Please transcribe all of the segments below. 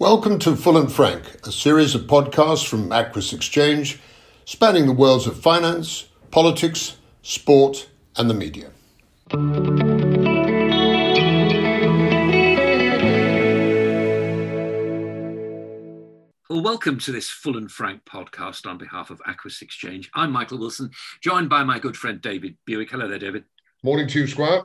Welcome to Full and Frank, a series of podcasts from Aquis Exchange spanning the worlds of finance, politics, sport, and the media. Well, welcome to this Full and Frank podcast on behalf of Aquis Exchange. I'm Michael Wilson, joined by my good friend David Buick. Hello there, David. Morning to you, Squire.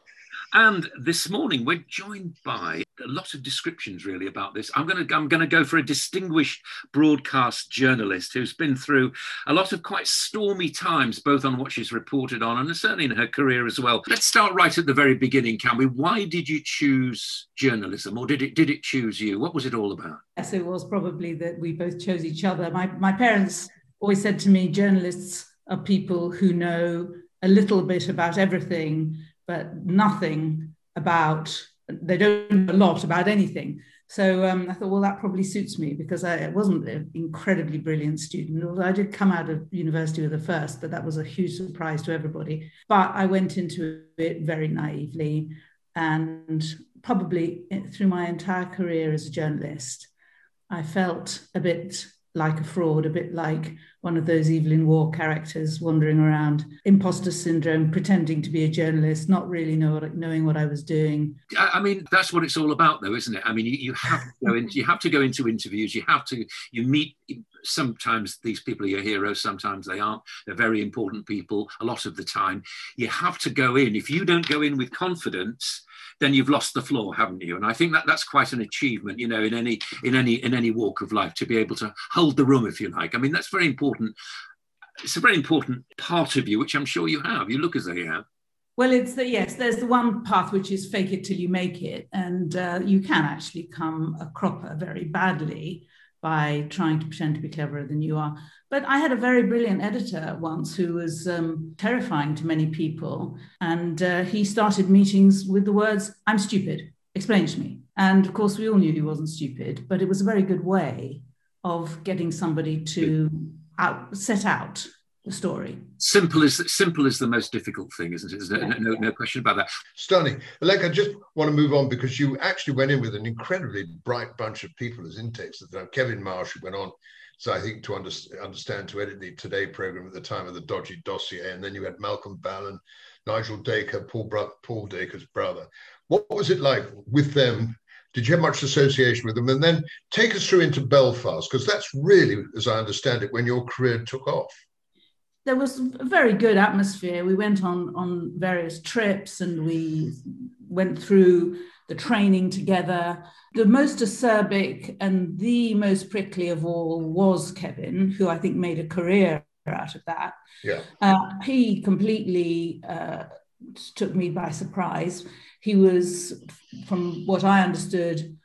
And this morning we're joined by a lot of descriptions really about this. I'm going to I'm going to go for a distinguished broadcast journalist who's been through a lot of quite stormy times, both on what she's reported on and certainly in her career as well. Let's start right at the very beginning, can we? Why did you choose journalism, or did it did it choose you? What was it all about? Yes, it was probably that we both chose each other. My my parents always said to me, journalists are people who know a little bit about everything but nothing about, they don't know a lot about anything. So um, I thought, well, that probably suits me because I wasn't an incredibly brilliant student. Although I did come out of university with a first, but that was a huge surprise to everybody. But I went into it very naively and probably through my entire career as a journalist, I felt a bit like a fraud, a bit like one of those Evelyn Waugh characters wandering around, imposter syndrome, pretending to be a journalist, not really know what, knowing what I was doing. I mean, that's what it's all about, though, isn't it? I mean, you, you have to go into, you have to go into interviews. You have to you meet. Sometimes these people are your heroes. Sometimes they aren't. They're very important people. A lot of the time, you have to go in. If you don't go in with confidence, then you've lost the floor, haven't you? And I think that that's quite an achievement, you know, in any in any in any walk of life to be able to hold the room, if you like. I mean, that's very important. It's a very important part of you, which I'm sure you have. You look as though you have. Well, it's the yes. There's the one path which is fake it till you make it, and uh, you can actually come a cropper very badly by trying to pretend to be cleverer than you are. But I had a very brilliant editor once who was um, terrifying to many people. And uh, he started meetings with the words, I'm stupid, explain to me. And of course, we all knew he wasn't stupid, but it was a very good way of getting somebody to out, set out story. Simple is simple is the most difficult thing, isn't it? There's no, no, no, question about that. Stunning. Alec, I just want to move on because you actually went in with an incredibly bright bunch of people as intakes. Uh, Kevin Marsh went on, so I think to under, understand to edit the Today program at the time of the dodgy dossier, and then you had Malcolm Balen, Nigel Dacre, Paul, Bro- Paul Dacre's brother. What was it like with them did you have much association with them? And then take us through into Belfast, because that's really, as I understand it, when your career took off there was a very good atmosphere. We went on on various trips and we went through the training together. The most acerbic and the most prickly of all was Kevin, who I think made a career out of that. Yeah. Uh, he completely uh, took me by surprise. He was, from what I understood,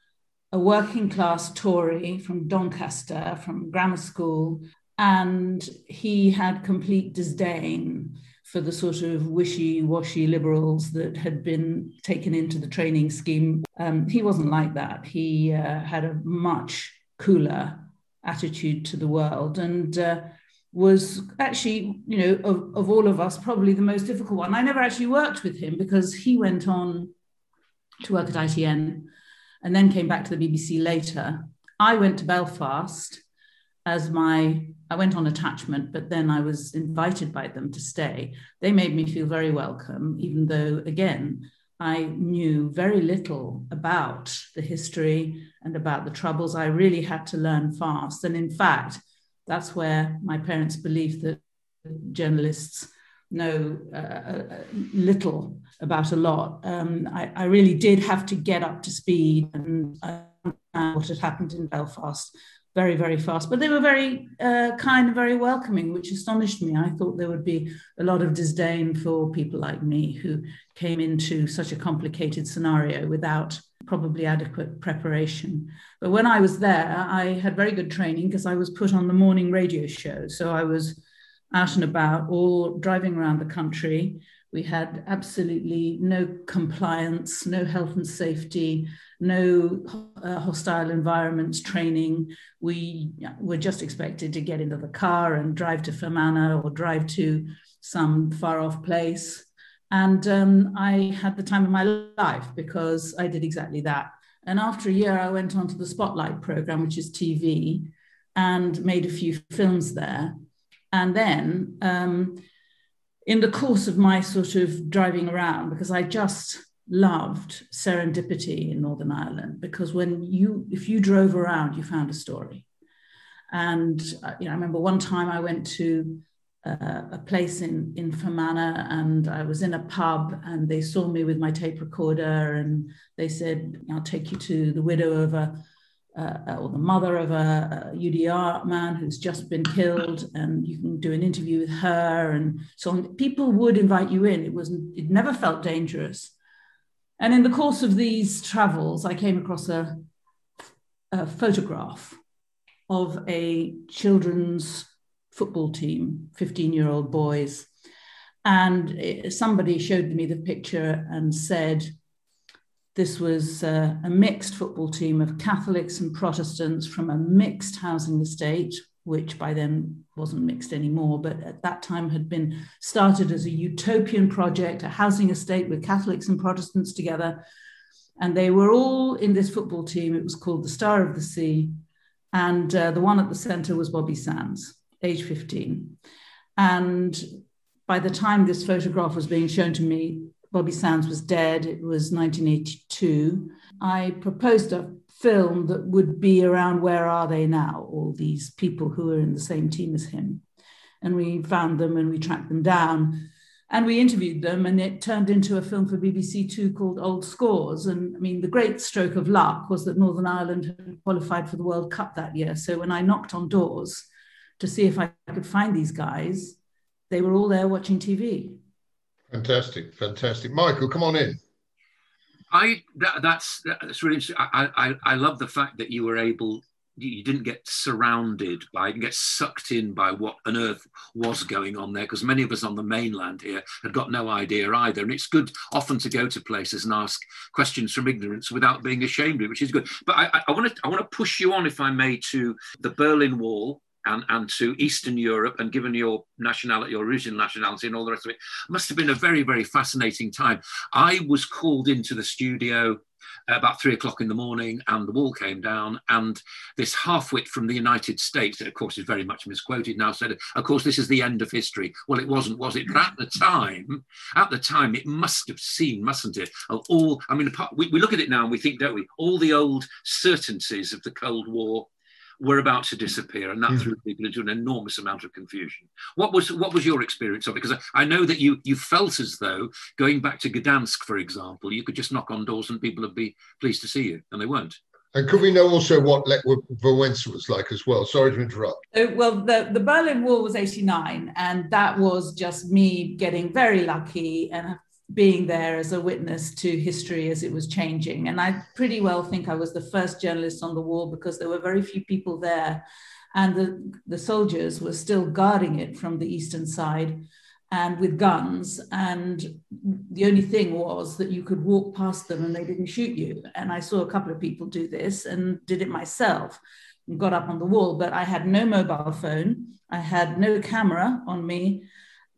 a working class Tory from Doncaster, from grammar school, and he had complete disdain for the sort of wishy-washy liberals that had been taken into the training scheme. Um, he wasn't like that. He uh, had a much cooler attitude to the world and uh, was actually, you know, of, of all of us, probably the most difficult one. I never actually worked with him because he went on to work at ITN and then came back to the BBC later. I went to Belfast as my I went on attachment, but then I was invited by them to stay. They made me feel very welcome, even though, again, I knew very little about the history and about the troubles. I really had to learn fast. And in fact, that's where my parents believed that journalists know uh, uh little about a lot. Um, I, I, really did have to get up to speed and uh, what had happened in Belfast very, very fast. But they were very uh, kind and very welcoming, which astonished me. I thought there would be a lot of disdain for people like me who came into such a complicated scenario without probably adequate preparation. But when I was there, I had very good training because I was put on the morning radio show. So I was out and about, all driving around the country. We had absolutely no compliance, no health and safety, no uh, hostile environments training. We were just expected to get into the car and drive to Fermanagh or drive to some far off place. And um, I had the time of my life because I did exactly that. And after a year, I went on to the Spotlight program, which is TV, and made a few films there. And then, um, in the course of my sort of driving around, because I just loved serendipity in Northern Ireland, because when you, if you drove around, you found a story. And uh, you know, I remember one time I went to uh, a place in in Fermanagh, and I was in a pub, and they saw me with my tape recorder, and they said, "I'll take you to the widow of a." Uh, or the mother of a, a, UDR man who's just been killed, and you can do an interview with her, and so on. People would invite you in. It was it never felt dangerous. And in the course of these travels, I came across a, a photograph of a children's football team, 15 year old boys. And somebody showed me the picture and said this was uh, a mixed football team of Catholics and Protestants from a mixed housing estate, which by then wasn't mixed anymore, but at that time had been started as a utopian project, a housing estate with Catholics and Protestants together. And they were all in this football team. It was called the Star of the Sea. And uh, the one at the center was Bobby Sands, age 15. And by the time this photograph was being shown to me, Bobby Sands was dead. It was 1982. I proposed a film that would be around where are they now, all these people who are in the same team as him. And we found them and we tracked them down. And we interviewed them and it turned into a film for bbc two called old scores. And i mean the great stroke of luck was that northern ireland had qualified for the world cup that year. So when i knocked on doors to see if i could find these guys they were all there watching tv fantastic fantastic. Michael come on in I that, that's that's really interesting. I, I I love the fact that you were able you didn't get surrounded by, get sucked in by what on earth was going on there, because many of us on the mainland here had got no idea either. And it's good often to go to places and ask questions from ignorance without being ashamed of it, which is good. But I, I want to I want to push you on, if I may, to the Berlin Wall. And, and to Eastern Europe, and given your nationality, your original nationality, and all the rest of it, must have been a very, very fascinating time. I was called into the studio about three o'clock in the morning, and the wall came down. And this half-wit from the United States, that of course is very much misquoted now, said, "Of course, this is the end of history." Well, it wasn't, was it? But at the time, at the time, it must have seemed, mustn't it? Of all, I mean, we, we look at it now and we think, don't we? All the old certainties of the Cold War were about to disappear, and that mm. threw people into an enormous amount of confusion. What was what was your experience of it? Because I, I know that you you felt as though going back to Gdansk, for example, you could just knock on doors and people would be pleased to see you, and they weren't. And could we know also what Lech Wałęsa was like as well? Sorry to interrupt. Uh, well, the, the Berlin Wall was 89, and that was just me getting very lucky and being there as a witness to history as it was changing. And I pretty well think I was the first journalist on the wall because there were very few people there. And the, the soldiers were still guarding it from the eastern side and with guns. And the only thing was that you could walk past them and they didn't shoot you. And I saw a couple of people do this and did it myself and got up on the wall. But I had no mobile phone, I had no camera on me.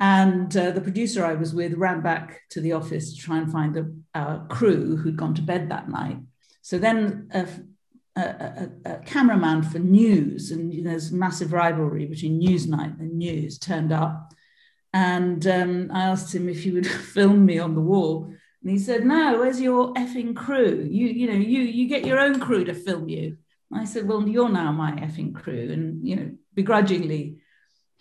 And uh, the producer I was with ran back to the office to try and find the, crew who'd gone to bed that night. So then a, a, a, a cameraman for news, and you know, there's massive rivalry between Newsnight and News, turned up. And um, I asked him if he would film me on the wall. And he said, No, where's your effing crew? You, you know, you, you get your own crew to film you. And I said, Well, you're now my effing crew. And, you know, begrudgingly,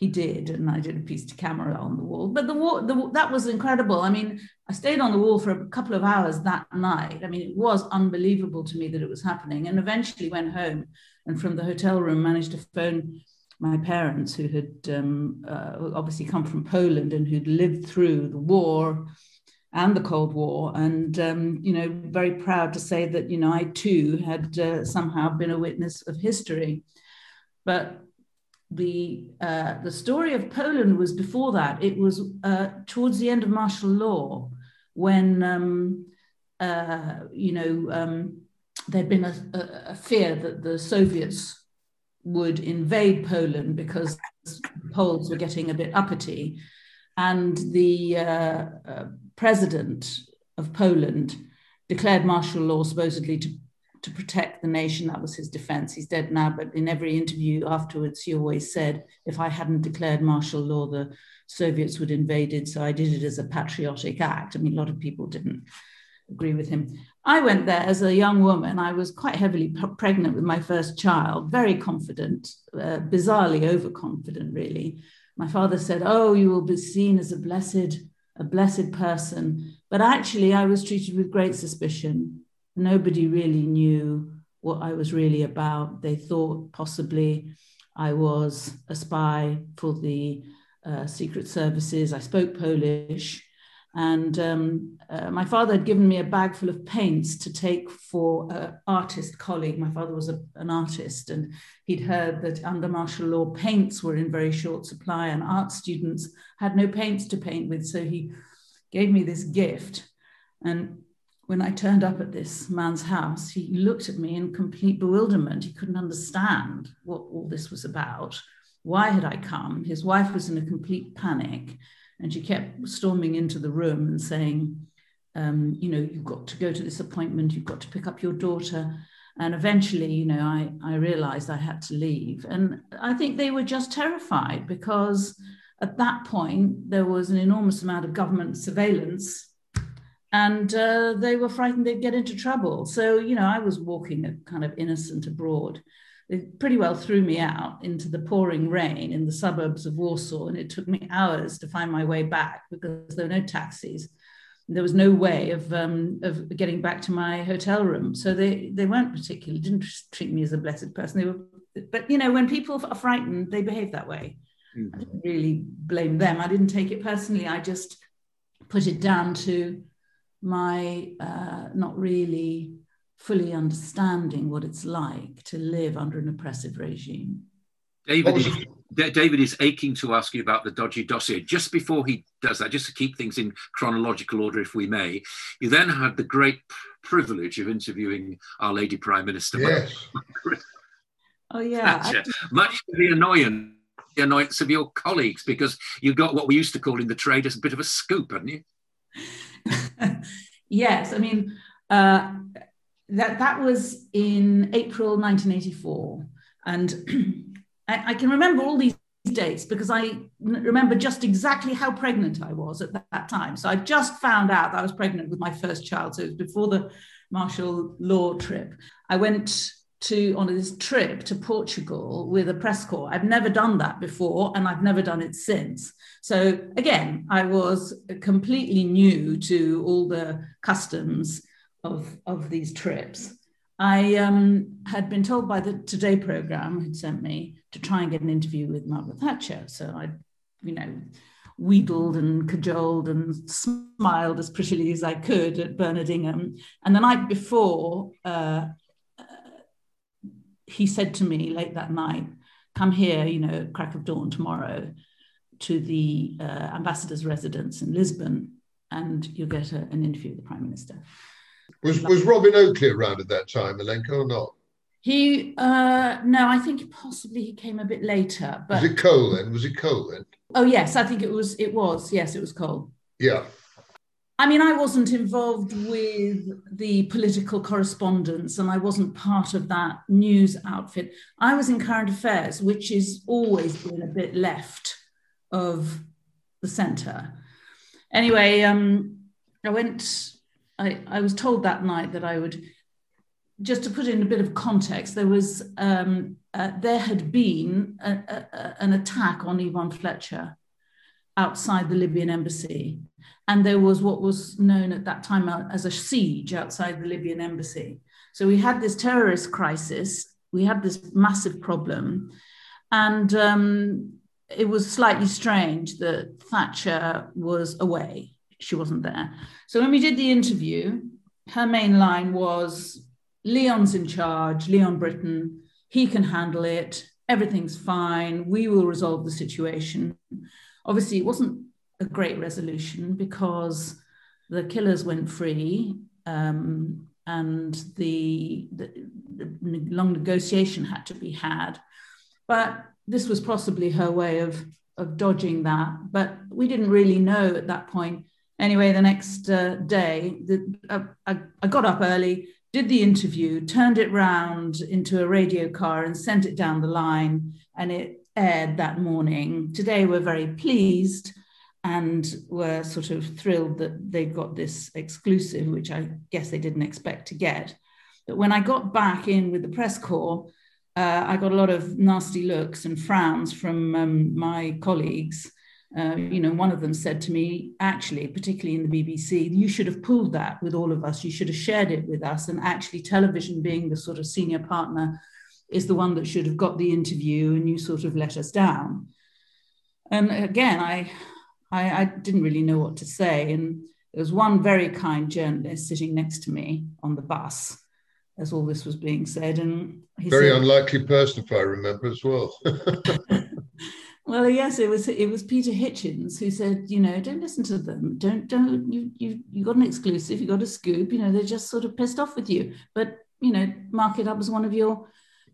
he did, and I did a piece to camera on the wall. But the wall, the, that was incredible. I mean, I stayed on the wall for a couple of hours that night. I mean, it was unbelievable to me that it was happening. And eventually went home, and from the hotel room managed to phone my parents, who had um, uh, obviously come from Poland and who'd lived through the war and the Cold War, and um, you know, very proud to say that you know I too had uh, somehow been a witness of history. But the uh, the story of Poland was before that. It was uh, towards the end of martial law when um, uh, you know um, there'd been a, a, fear that the Soviets would invade Poland because Poles were getting a bit uppity, and the uh, uh, president of Poland declared martial law supposedly to to protect the nation. That was his defense. He's dead now, but in every interview afterwards, he always said, if I hadn't declared martial law, the Soviets would invaded. So I did it as a patriotic act. I mean, a lot of people didn't agree with him. I went there as a young woman. I was quite heavily pregnant with my first child, very confident, uh, bizarrely overconfident, really. My father said, Oh, you will be seen as a blessed, a blessed person. But actually, I was treated with great suspicion. Nobody really knew what I was really about. They thought possibly I was a spy for the uh, secret services. I spoke Polish. And um, uh, my father had given me a bag full of paints to take for an artist colleague. My father was a, an artist, and he'd heard that under martial law, paints were in very short supply, and art students had no paints to paint with. So he gave me this gift. And when I turned up at this man's house, he looked at me in complete bewilderment. He couldn't understand what all this was about. Why had I come? His wife was in a complete panic and she kept storming into the room and saying, um, you know, you've got to go to this appointment, you've got to pick up your daughter. And eventually, you know, I, I realized I had to leave. And I think they were just terrified because at that point, there was an enormous amount of government surveillance and uh, they were frightened they'd get into trouble. So, you know, I was walking a kind of innocent abroad it pretty well threw me out into the pouring rain in the suburbs of Warsaw. And it took me hours to find my way back because there were no taxis. There was no way of, um, of getting back to my hotel room. So they, they weren't particularly, didn't treat me as a blessed person. They were, but you know, when people are frightened, they behave that way. Mm-hmm. I didn't really blame them. I didn't take it personally. I just put it down to my uh, not really fully understanding what it's like to live under an oppressive regime. David is, David is aching to ask you about the dodgy dossier. Just before he does that, just to keep things in chronological order, if we may, you then had the great privilege of interviewing Our Lady Prime Minister. Yes. oh, yeah. Thatcher, much to the annoyance, the annoyance of your colleagues, because you got what we used to call in the trade as a bit of a scoop, hadn't you? yes. I mean, uh, that that was in April 1984, and I, I, can remember all these dates because I remember just exactly how pregnant I was at that, that, time. So I just found out that I was pregnant with my first child. So it was before the martial law trip. I went to on this trip to Portugal with a press corps. I've never done that before, and I've never done it since. So again, I was completely new to all the customs of, of these trips, I um, had been told by the Today program had sent me to try and get an interview with Margaret Thatcher. So I, you know, wheedled and cajoled and smiled as prettily as I could at Bernard Ingham. And the night before, uh, he said to me late that night, "Come here, you know, crack of dawn tomorrow." To the uh, ambassador's residence in Lisbon, and you'll get a, an interview with the Prime Minister. Was was Robin Oakley around at that time, Olenka, or not? He uh no, I think possibly he came a bit later. But was it Cole then? Was it Cole then? Oh yes, I think it was. It was yes, it was Cole. Yeah. I mean, I wasn't involved with the political correspondence and I wasn't part of that news outfit. I was in current affairs, which is always been a bit left of the centre. Anyway, um, I went I, I was told that night that I would, just to put in a bit of context, there was um, uh, there had been a, a, an attack on Yvonne Fletcher outside the Libyan embassy, and there was what was known at that time as a siege outside the Libyan embassy. So we had this terrorist crisis, we had this massive problem, and um, it was slightly strange that Thatcher was away. She wasn't there. So when we did the interview, her main line was Leon's in charge, Leon Brittan, he can handle it, everything's fine, we will resolve the situation. Obviously, it wasn't a great resolution because the killers went free um, and the, the, the long negotiation had to be had. But this was possibly her way of, of dodging that. But we didn't really know at that point anyway, the next uh, day, the, uh, I, I, got up early, did the interview, turned it round into a radio car and sent it down the line, and it aired that morning. Today, we're very pleased and were sort of thrilled that they got this exclusive, which I guess they didn't expect to get. But when I got back in with the press corps, uh, I got a lot of nasty looks and frowns from um, my colleagues. Uh, you know, one of them said to me, actually, particularly in the BBC, you should have pulled that with all of us. You should have shared it with us. And actually, television, being the sort of senior partner, is the one that should have got the interview, and you sort of let us down. And again, I I, I didn't really know what to say. And there was one very kind journalist sitting next to me on the bus as all this was being said. And very said, "Very unlikely person, if I remember as well. well, yes, it was it was Peter Hitchens who said, you know, don't listen to them. Don't don't you you you got an exclusive, you got a scoop. You know, they're just sort of pissed off with you. But you know, mark it up as one of your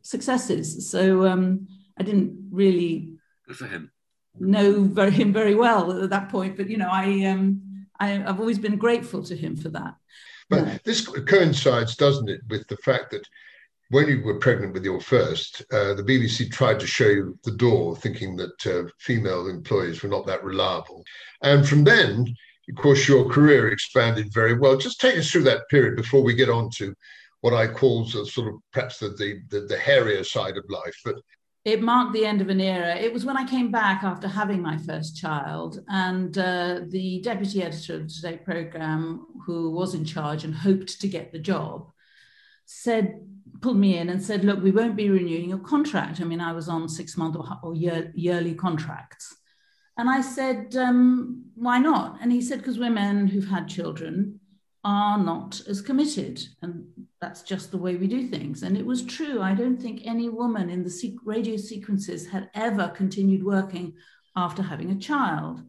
successes. So um, I didn't really. Good for him know very, him very well at that point, but you know, I, um, I have always been grateful to him for that. But yeah. this coincides, doesn't it, with the fact that when you were pregnant with your first, uh, the BBC tried to show you the door, thinking that uh, female employees were not that reliable. And from then, of course, your career expanded very well. Just take us through that period before we get on to what I call the sort of perhaps the, the, the, the hairier side of life. But it marked the end of an era. It was when I came back after having my first child, and uh, the deputy editor of the Today program, who was in charge and hoped to get the job, said, pulled me in and said, "Look, we won't be renewing your contract." I mean, I was on six month or, or year, yearly contracts, and I said, um, "Why not?" And he said, "Because women who've had children." Are not as committed. And that's just the way we do things. And it was true. I don't think any woman in the radio sequences had ever continued working after having a child.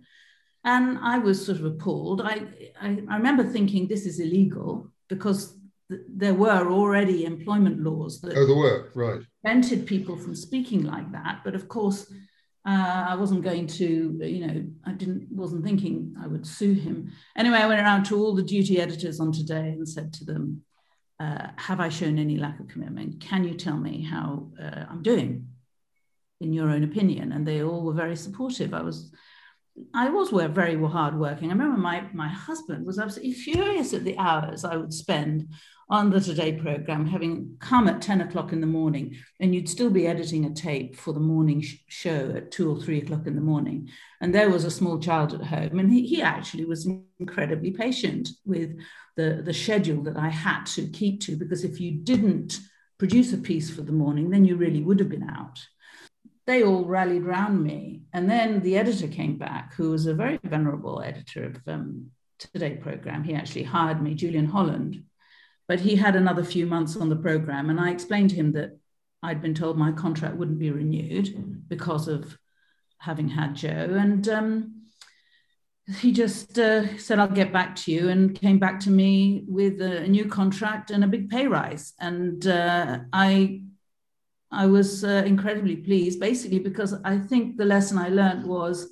And I was sort of appalled. I, I, I remember thinking this is illegal because th- there were already employment laws that oh, there were, right. prevented people from speaking like that. But of course, uh, I wasn't going to, you know, I didn't, wasn't thinking I would sue him. Anyway, I went around to all the duty editors on today and said to them, uh, have I shown any lack of commitment? Can you tell me how uh, I'm doing in your own opinion? And they all were very supportive. I was, I was very hardworking. I remember my, my husband was absolutely furious at the hours I would spend on the Today program, having come at 10 o'clock in the morning, and you'd still be editing a tape for the morning sh- show at two or three o'clock in the morning. And there was a small child at home, and he, he actually was incredibly patient with the, the schedule that I had to keep to, because if you didn't produce a piece for the morning, then you really would have been out. They all rallied around me. And then the editor came back, who was a very venerable editor of um, Today program. He actually hired me, Julian Holland but he had another few months on the program. And I explained to him that I'd been told my contract wouldn't be renewed because of having had Joe. And um, he just uh, said, I'll get back to you, and came back to me with a, new contract and a big pay rise. And uh, I, I was uh, incredibly pleased, basically, because I think the lesson I learned was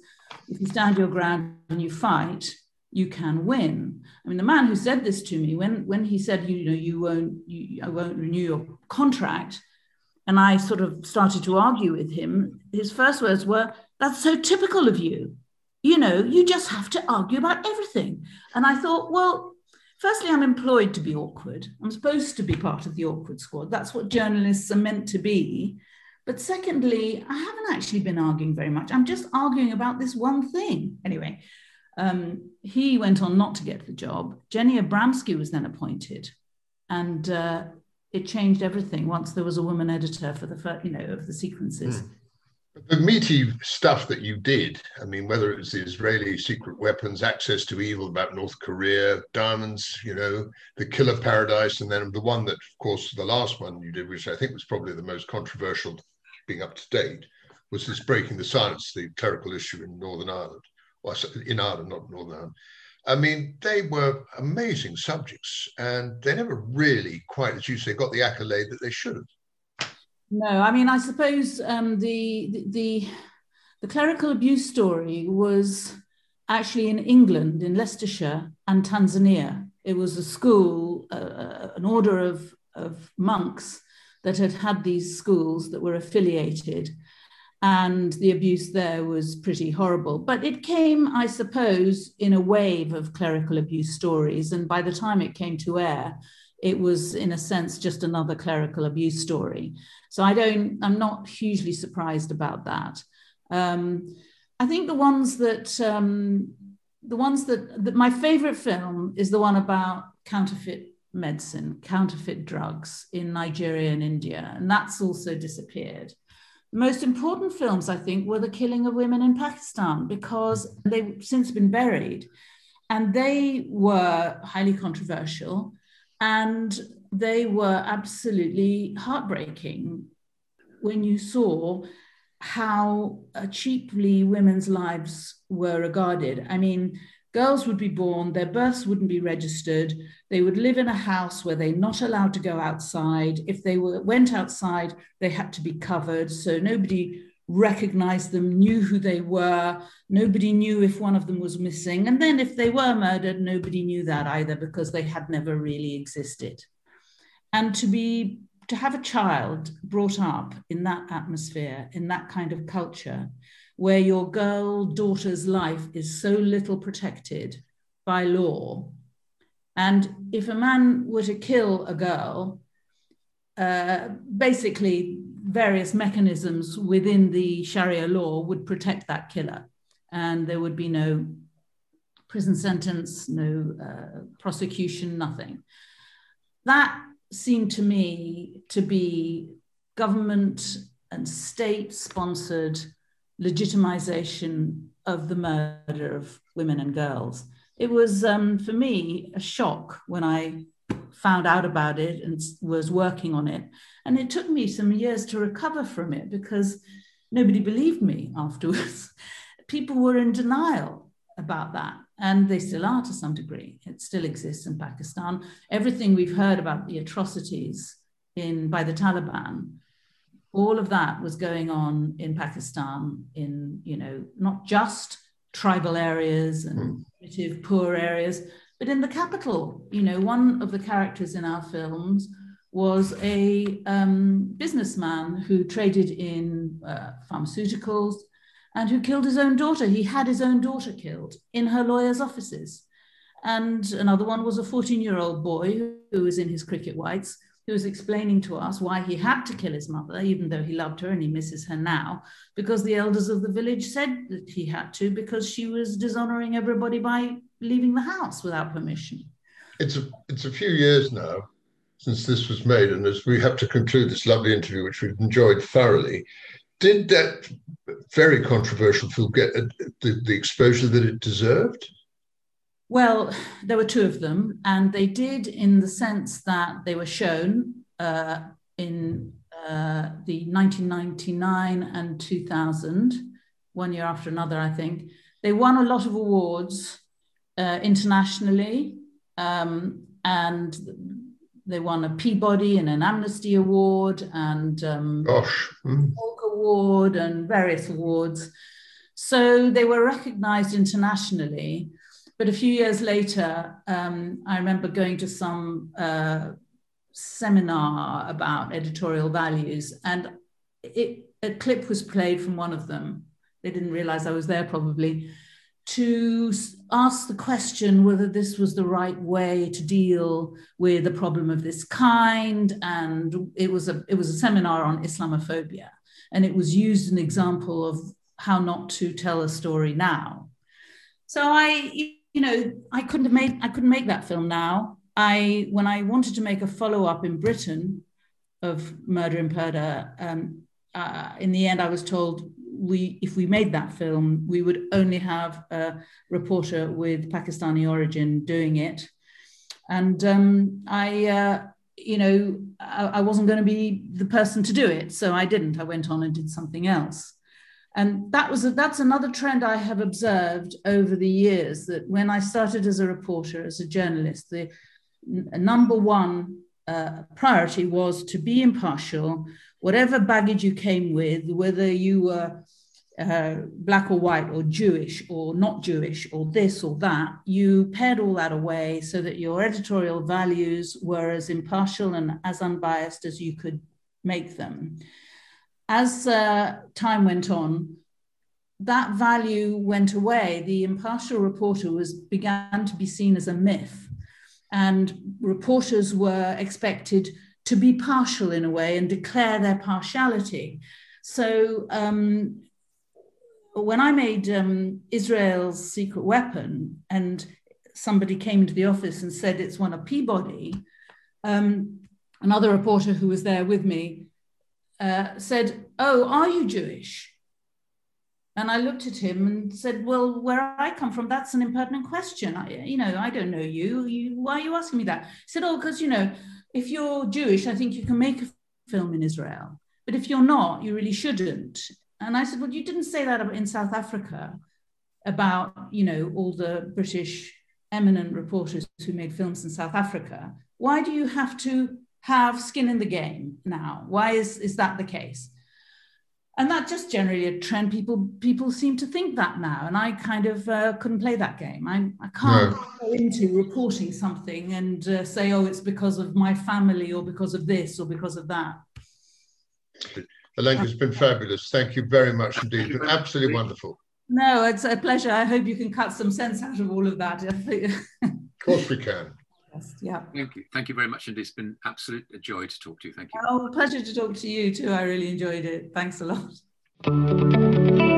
if you stand your ground and you fight, you can win. I mean, the man who said this to me, when, when he said, you know, you won't, you, I won't renew your contract, and I sort of started to argue with him, his first words were, that's so typical of you. You know, you just have to argue about everything. And I thought, well, firstly, I'm employed to be awkward. I'm supposed to be part of the awkward squad. That's what journalists are meant to be. But secondly, I haven't actually been arguing very much. I'm just arguing about this one thing. Anyway, um, he went on not to get the job. Jenny Abramsky was then appointed, and uh, it changed everything once there was a woman editor for the first, you know of the sequences. Mm. The meaty stuff that you did, I mean, whether it was the Israeli secret weapons, access to evil about North Korea, diamonds, you know, the killer paradise, and then the one that, of course, the last one you did, which I think was probably the most controversial, being up to date, was this breaking the silence, the clerical issue in Northern Ireland well, in Ireland, not Northern Ireland. I mean, they were amazing subjects, and they never really quite, as you say, got the accolade that they should have. No, I mean, I suppose um, the, the the clerical abuse story was actually in England, in Leicestershire and Tanzania. It was a school, uh, an order of, of monks that had had these schools that were affiliated and the abuse there was pretty horrible. But it came, I suppose, in a wave of clerical abuse stories. And by the time it came to air, it was, in a sense, just another clerical abuse story. So I don't, I'm not hugely surprised about that. Um, I think the ones that, um, the ones that, that my favorite film is the one about counterfeit medicine, counterfeit drugs in Nigeria and India. And that's also disappeared most important films, I think, were the killing of women in Pakistan because they've since been buried. And they were highly controversial and they were absolutely heartbreaking when you saw how uh, cheaply women's lives were regarded. I mean, girls would be born, their births wouldn't be registered, they would live in a house where they're not allowed to go outside. If they were, went outside, they had to be covered. So nobody recognized them, knew who they were. Nobody knew if one of them was missing. And then if they were murdered, nobody knew that either because they had never really existed. And to be to have a child brought up in that atmosphere, in that kind of culture, where your girl daughter's life is so little protected by law and if a man were to kill a girl, uh, basically various mechanisms within the Sharia law would protect that killer, and there would be no prison sentence, no uh, prosecution, nothing. That seemed to me to be government and state sponsored legitimization of the murder of women and girls it was um, for me a shock when I found out about it and was working on it. And it took me some years to recover from it because nobody believed me afterwards. People were in denial about that. And they still are to some degree. It still exists in Pakistan. Everything we've heard about the atrocities in by the Taliban, all of that was going on in Pakistan in, you know, not just tribal areas and mm. primitive poor areas. But in the capital, you know, one of the characters in our films was a um, businessman who traded in uh, pharmaceuticals and who killed his own daughter. He had his own daughter killed in her lawyer's offices. And another one was a 14 year old boy who was in his cricket whites who was explaining to us why he had to kill his mother, even though he loved her and he misses her now, because the elders of the village said that he had to because she was dishonoring everybody by leaving the house without permission. It's a, it's a few years now since this was made, and as we have to conclude this lovely interview, which we've enjoyed thoroughly, did that very controversial film get the, the exposure that it deserved? Well, there were two of them, and they did in the sense that they were shown uh, in uh, the 1999 and 2000, one year after another, I think. They won a lot of awards uh, internationally, um, and they won a Peabody and an Amnesty Award and um, Gosh. Mm. Award and various awards. So they were recognized internationally. But a few years later, um, I remember going to some uh, seminar about editorial values, and it, a clip was played from one of them. They didn't realize I was there probably to ask the question whether this was the right way to deal with a problem of this kind and it was a it was a seminar on islamophobia and it was used an example of how not to tell a story now so i you know, I couldn't have made I couldn't make that film now. I when I wanted to make a follow up in Britain of Murder in Purdah, um, uh, in the end, I was told we if we made that film, we would only have a reporter with Pakistani origin doing it, and um, I. Uh, you know, I, I wasn't going to be the person to do it, so I didn't. I went on and did something else. And that was a, that's another trend I have observed over the years that when I started as a reporter, as a journalist, the number one uh, priority was to be impartial, whatever baggage you came with, whether you were uh, black or white or Jewish or not Jewish or this or that, you pared all that away so that your editorial values were as impartial and as unbiased as you could make them. As uh, time went on, that value went away. The impartial reporter was began to be seen as a myth, and reporters were expected to be partial in a way and declare their partiality. So um, when I made um, Israel's secret weapon, and somebody came into the office and said it's one of Peabody, um, another reporter who was there with me uh, said, "Oh, are you Jewish?" And I looked at him and said, "Well, where I come from, that's an impertinent question. I, you know, I don't know you. you. Why are you asking me that?" He said, "Oh, because you know, if you're Jewish, I think you can make a film in Israel, but if you're not, you really shouldn't." And I said, Well, you didn't say that in South Africa about, you know, all the British eminent reporters who made films in South Africa. Why do you have to have skin in the game now? Why is, is that the case? And that just generally a trend. People people seem to think that now, and I kind of uh, couldn't play that game. I, I can't no. go into reporting something and uh, say, oh, it's because of my family or because of this or because of that. Olenka, it's been fabulous. Thank you very much indeed. Been absolutely wonderful. No, it's a pleasure. I hope you can cut some sense out of all of that. of course we can. Yes, yeah. Thank you. Thank you very much. And it's been absolute a joy to talk to you. Thank you. Oh, pleasure to talk to you too. I really enjoyed it. Thanks a lot.